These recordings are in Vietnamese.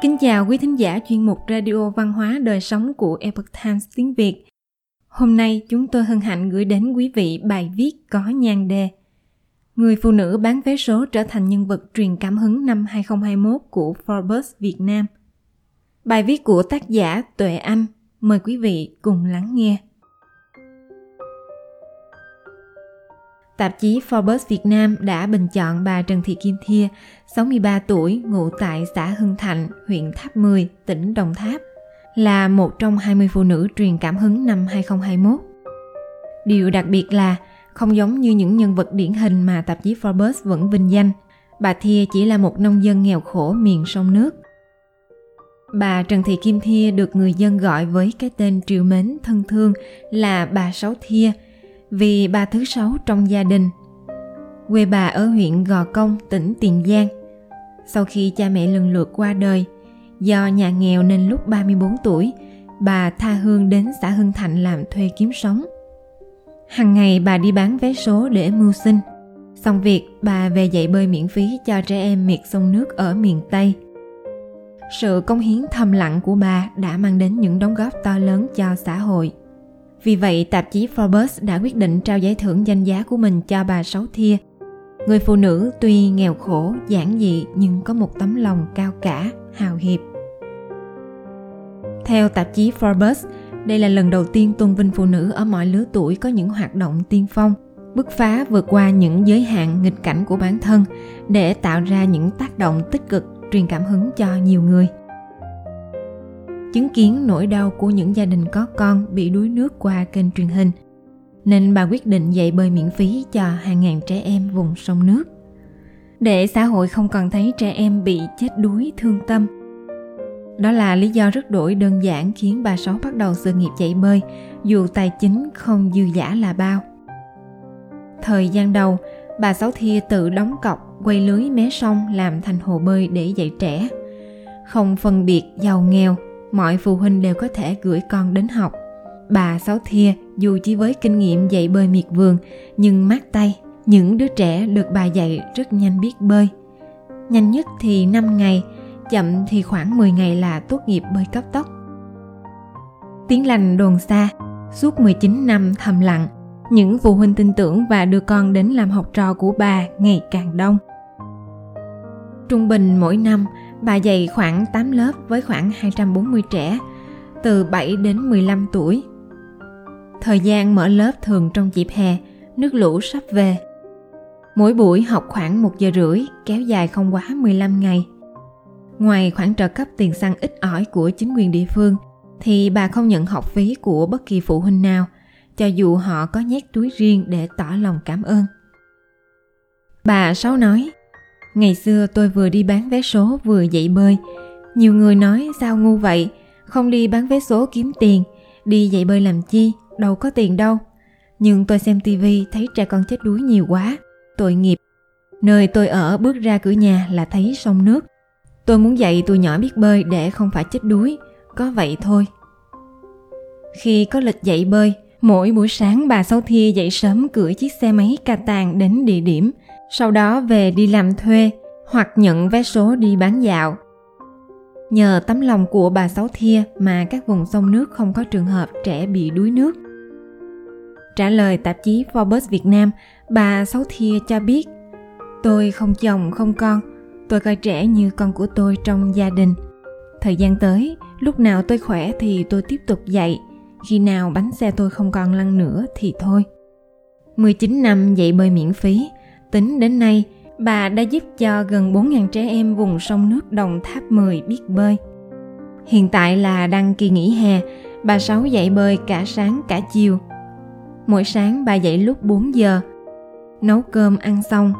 Kính chào quý thính giả chuyên mục Radio Văn hóa Đời Sống của Epoch Times tiếng Việt. Hôm nay, chúng tôi hân hạnh gửi đến quý vị bài viết có nhan đề Người phụ nữ bán vé số trở thành nhân vật truyền cảm hứng năm 2021 của Forbes Việt Nam. Bài viết của tác giả Tuệ Anh. Mời quý vị cùng lắng nghe. Tạp chí Forbes Việt Nam đã bình chọn bà Trần Thị Kim Thia, 63 tuổi, ngụ tại xã Hưng Thạnh, huyện Tháp 10, tỉnh Đồng Tháp, là một trong 20 phụ nữ truyền cảm hứng năm 2021. Điều đặc biệt là không giống như những nhân vật điển hình mà tạp chí Forbes vẫn vinh danh, bà Thia chỉ là một nông dân nghèo khổ miền sông nước. Bà Trần Thị Kim Thia được người dân gọi với cái tên triều mến thân thương là bà Sáu Thia – vì bà thứ sáu trong gia đình. Quê bà ở huyện Gò Công, tỉnh Tiền Giang. Sau khi cha mẹ lần lượt qua đời, do nhà nghèo nên lúc 34 tuổi, bà tha hương đến xã Hưng Thạnh làm thuê kiếm sống. Hằng ngày bà đi bán vé số để mưu sinh. Xong việc, bà về dạy bơi miễn phí cho trẻ em miệt sông nước ở miền Tây. Sự công hiến thầm lặng của bà đã mang đến những đóng góp to lớn cho xã hội. Vì vậy, tạp chí Forbes đã quyết định trao giải thưởng danh giá của mình cho bà Sáu Thia. Người phụ nữ tuy nghèo khổ, giản dị nhưng có một tấm lòng cao cả, hào hiệp. Theo tạp chí Forbes, đây là lần đầu tiên tôn vinh phụ nữ ở mọi lứa tuổi có những hoạt động tiên phong, bứt phá vượt qua những giới hạn nghịch cảnh của bản thân để tạo ra những tác động tích cực truyền cảm hứng cho nhiều người chứng kiến nỗi đau của những gia đình có con bị đuối nước qua kênh truyền hình nên bà quyết định dạy bơi miễn phí cho hàng ngàn trẻ em vùng sông nước để xã hội không còn thấy trẻ em bị chết đuối thương tâm đó là lý do rất đổi đơn giản khiến bà Sáu bắt đầu sự nghiệp dạy bơi dù tài chính không dư giả là bao. Thời gian đầu, bà Sáu Thia tự đóng cọc quay lưới mé sông làm thành hồ bơi để dạy trẻ. Không phân biệt giàu nghèo, mọi phụ huynh đều có thể gửi con đến học. Bà Sáu Thia dù chỉ với kinh nghiệm dạy bơi miệt vườn nhưng mát tay, những đứa trẻ được bà dạy rất nhanh biết bơi. Nhanh nhất thì 5 ngày, chậm thì khoảng 10 ngày là tốt nghiệp bơi cấp tốc. Tiếng lành đồn xa, suốt 19 năm thầm lặng, những phụ huynh tin tưởng và đưa con đến làm học trò của bà ngày càng đông. Trung bình mỗi năm, Bà dạy khoảng 8 lớp với khoảng 240 trẻ, từ 7 đến 15 tuổi. Thời gian mở lớp thường trong dịp hè, nước lũ sắp về. Mỗi buổi học khoảng 1 giờ rưỡi, kéo dài không quá 15 ngày. Ngoài khoản trợ cấp tiền xăng ít ỏi của chính quyền địa phương, thì bà không nhận học phí của bất kỳ phụ huynh nào, cho dù họ có nhét túi riêng để tỏ lòng cảm ơn. Bà Sáu nói, Ngày xưa tôi vừa đi bán vé số vừa dạy bơi. Nhiều người nói sao ngu vậy, không đi bán vé số kiếm tiền, đi dạy bơi làm chi, đâu có tiền đâu. Nhưng tôi xem tivi thấy trẻ con chết đuối nhiều quá, tội nghiệp. Nơi tôi ở bước ra cửa nhà là thấy sông nước. Tôi muốn dạy tụi nhỏ biết bơi để không phải chết đuối, có vậy thôi. Khi có lịch dạy bơi, mỗi buổi sáng bà Sáu Thia dậy sớm cưỡi chiếc xe máy ca tàng đến địa điểm – sau đó về đi làm thuê hoặc nhận vé số đi bán dạo. Nhờ tấm lòng của bà Sáu Thia mà các vùng sông nước không có trường hợp trẻ bị đuối nước. Trả lời tạp chí Forbes Việt Nam, bà Sáu Thia cho biết Tôi không chồng, không con, tôi coi trẻ như con của tôi trong gia đình. Thời gian tới, lúc nào tôi khỏe thì tôi tiếp tục dạy, khi nào bánh xe tôi không còn lăn nữa thì thôi. 19 năm dạy bơi miễn phí, Tính đến nay, bà đã giúp cho gần 4.000 trẻ em vùng sông nước Đồng Tháp 10 biết bơi. Hiện tại là đăng kỳ nghỉ hè, bà Sáu dạy bơi cả sáng cả chiều. Mỗi sáng bà dậy lúc 4 giờ, nấu cơm ăn xong.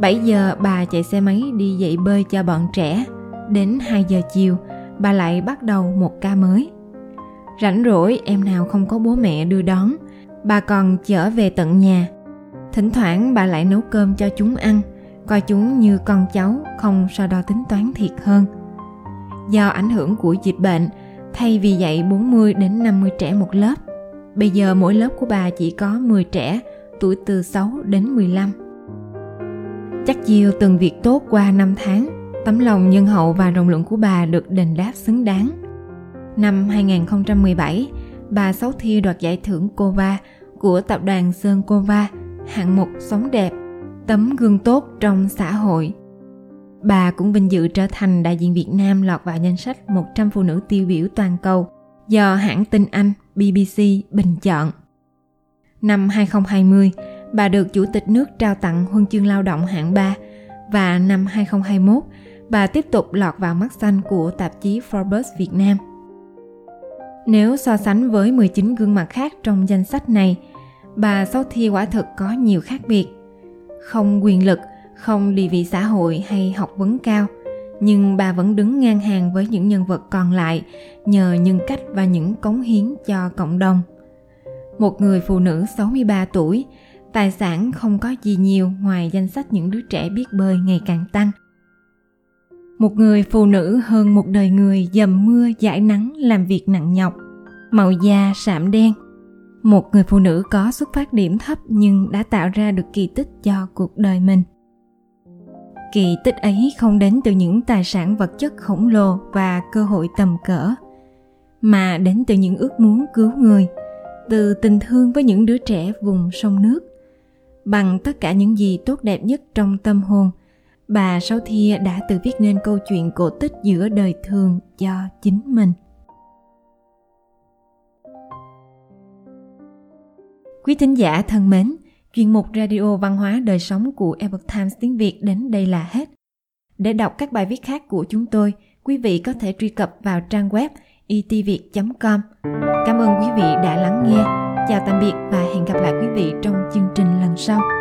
7 giờ bà chạy xe máy đi dạy bơi cho bọn trẻ. Đến 2 giờ chiều, bà lại bắt đầu một ca mới. Rảnh rỗi em nào không có bố mẹ đưa đón, bà còn chở về tận nhà Thỉnh thoảng bà lại nấu cơm cho chúng ăn, coi chúng như con cháu, không so đo tính toán thiệt hơn. Do ảnh hưởng của dịch bệnh, thay vì dạy 40 đến 50 trẻ một lớp, bây giờ mỗi lớp của bà chỉ có 10 trẻ, tuổi từ 6 đến 15. Chắc chiêu từng việc tốt qua năm tháng, tấm lòng nhân hậu và rộng lượng của bà được đền đáp xứng đáng. Năm 2017, bà Sáu Thi đoạt giải thưởng Cova của tập đoàn Sơn Cova, hạng mục Sống đẹp, tấm gương tốt trong xã hội. Bà cũng vinh dự trở thành đại diện Việt Nam lọt vào danh sách 100 phụ nữ tiêu biểu toàn cầu do hãng tin Anh BBC bình chọn. Năm 2020, bà được Chủ tịch nước trao tặng huân chương lao động hạng 3 và năm 2021, bà tiếp tục lọt vào mắt xanh của tạp chí Forbes Việt Nam. Nếu so sánh với 19 gương mặt khác trong danh sách này, bà Sáu Thi quả thực có nhiều khác biệt. Không quyền lực, không địa vị xã hội hay học vấn cao, nhưng bà vẫn đứng ngang hàng với những nhân vật còn lại nhờ nhân cách và những cống hiến cho cộng đồng. Một người phụ nữ 63 tuổi, tài sản không có gì nhiều ngoài danh sách những đứa trẻ biết bơi ngày càng tăng. Một người phụ nữ hơn một đời người dầm mưa giải nắng làm việc nặng nhọc, màu da sạm đen. Một người phụ nữ có xuất phát điểm thấp nhưng đã tạo ra được kỳ tích cho cuộc đời mình. Kỳ tích ấy không đến từ những tài sản vật chất khổng lồ và cơ hội tầm cỡ, mà đến từ những ước muốn cứu người, từ tình thương với những đứa trẻ vùng sông nước. Bằng tất cả những gì tốt đẹp nhất trong tâm hồn, bà Sáu Thia đã tự viết nên câu chuyện cổ tích giữa đời thường cho chính mình. Quý thính giả thân mến, chuyên mục Radio Văn hóa Đời Sống của Epoch Times tiếng Việt đến đây là hết. Để đọc các bài viết khác của chúng tôi, quý vị có thể truy cập vào trang web itviet.com. Cảm ơn quý vị đã lắng nghe. Chào tạm biệt và hẹn gặp lại quý vị trong chương trình lần sau.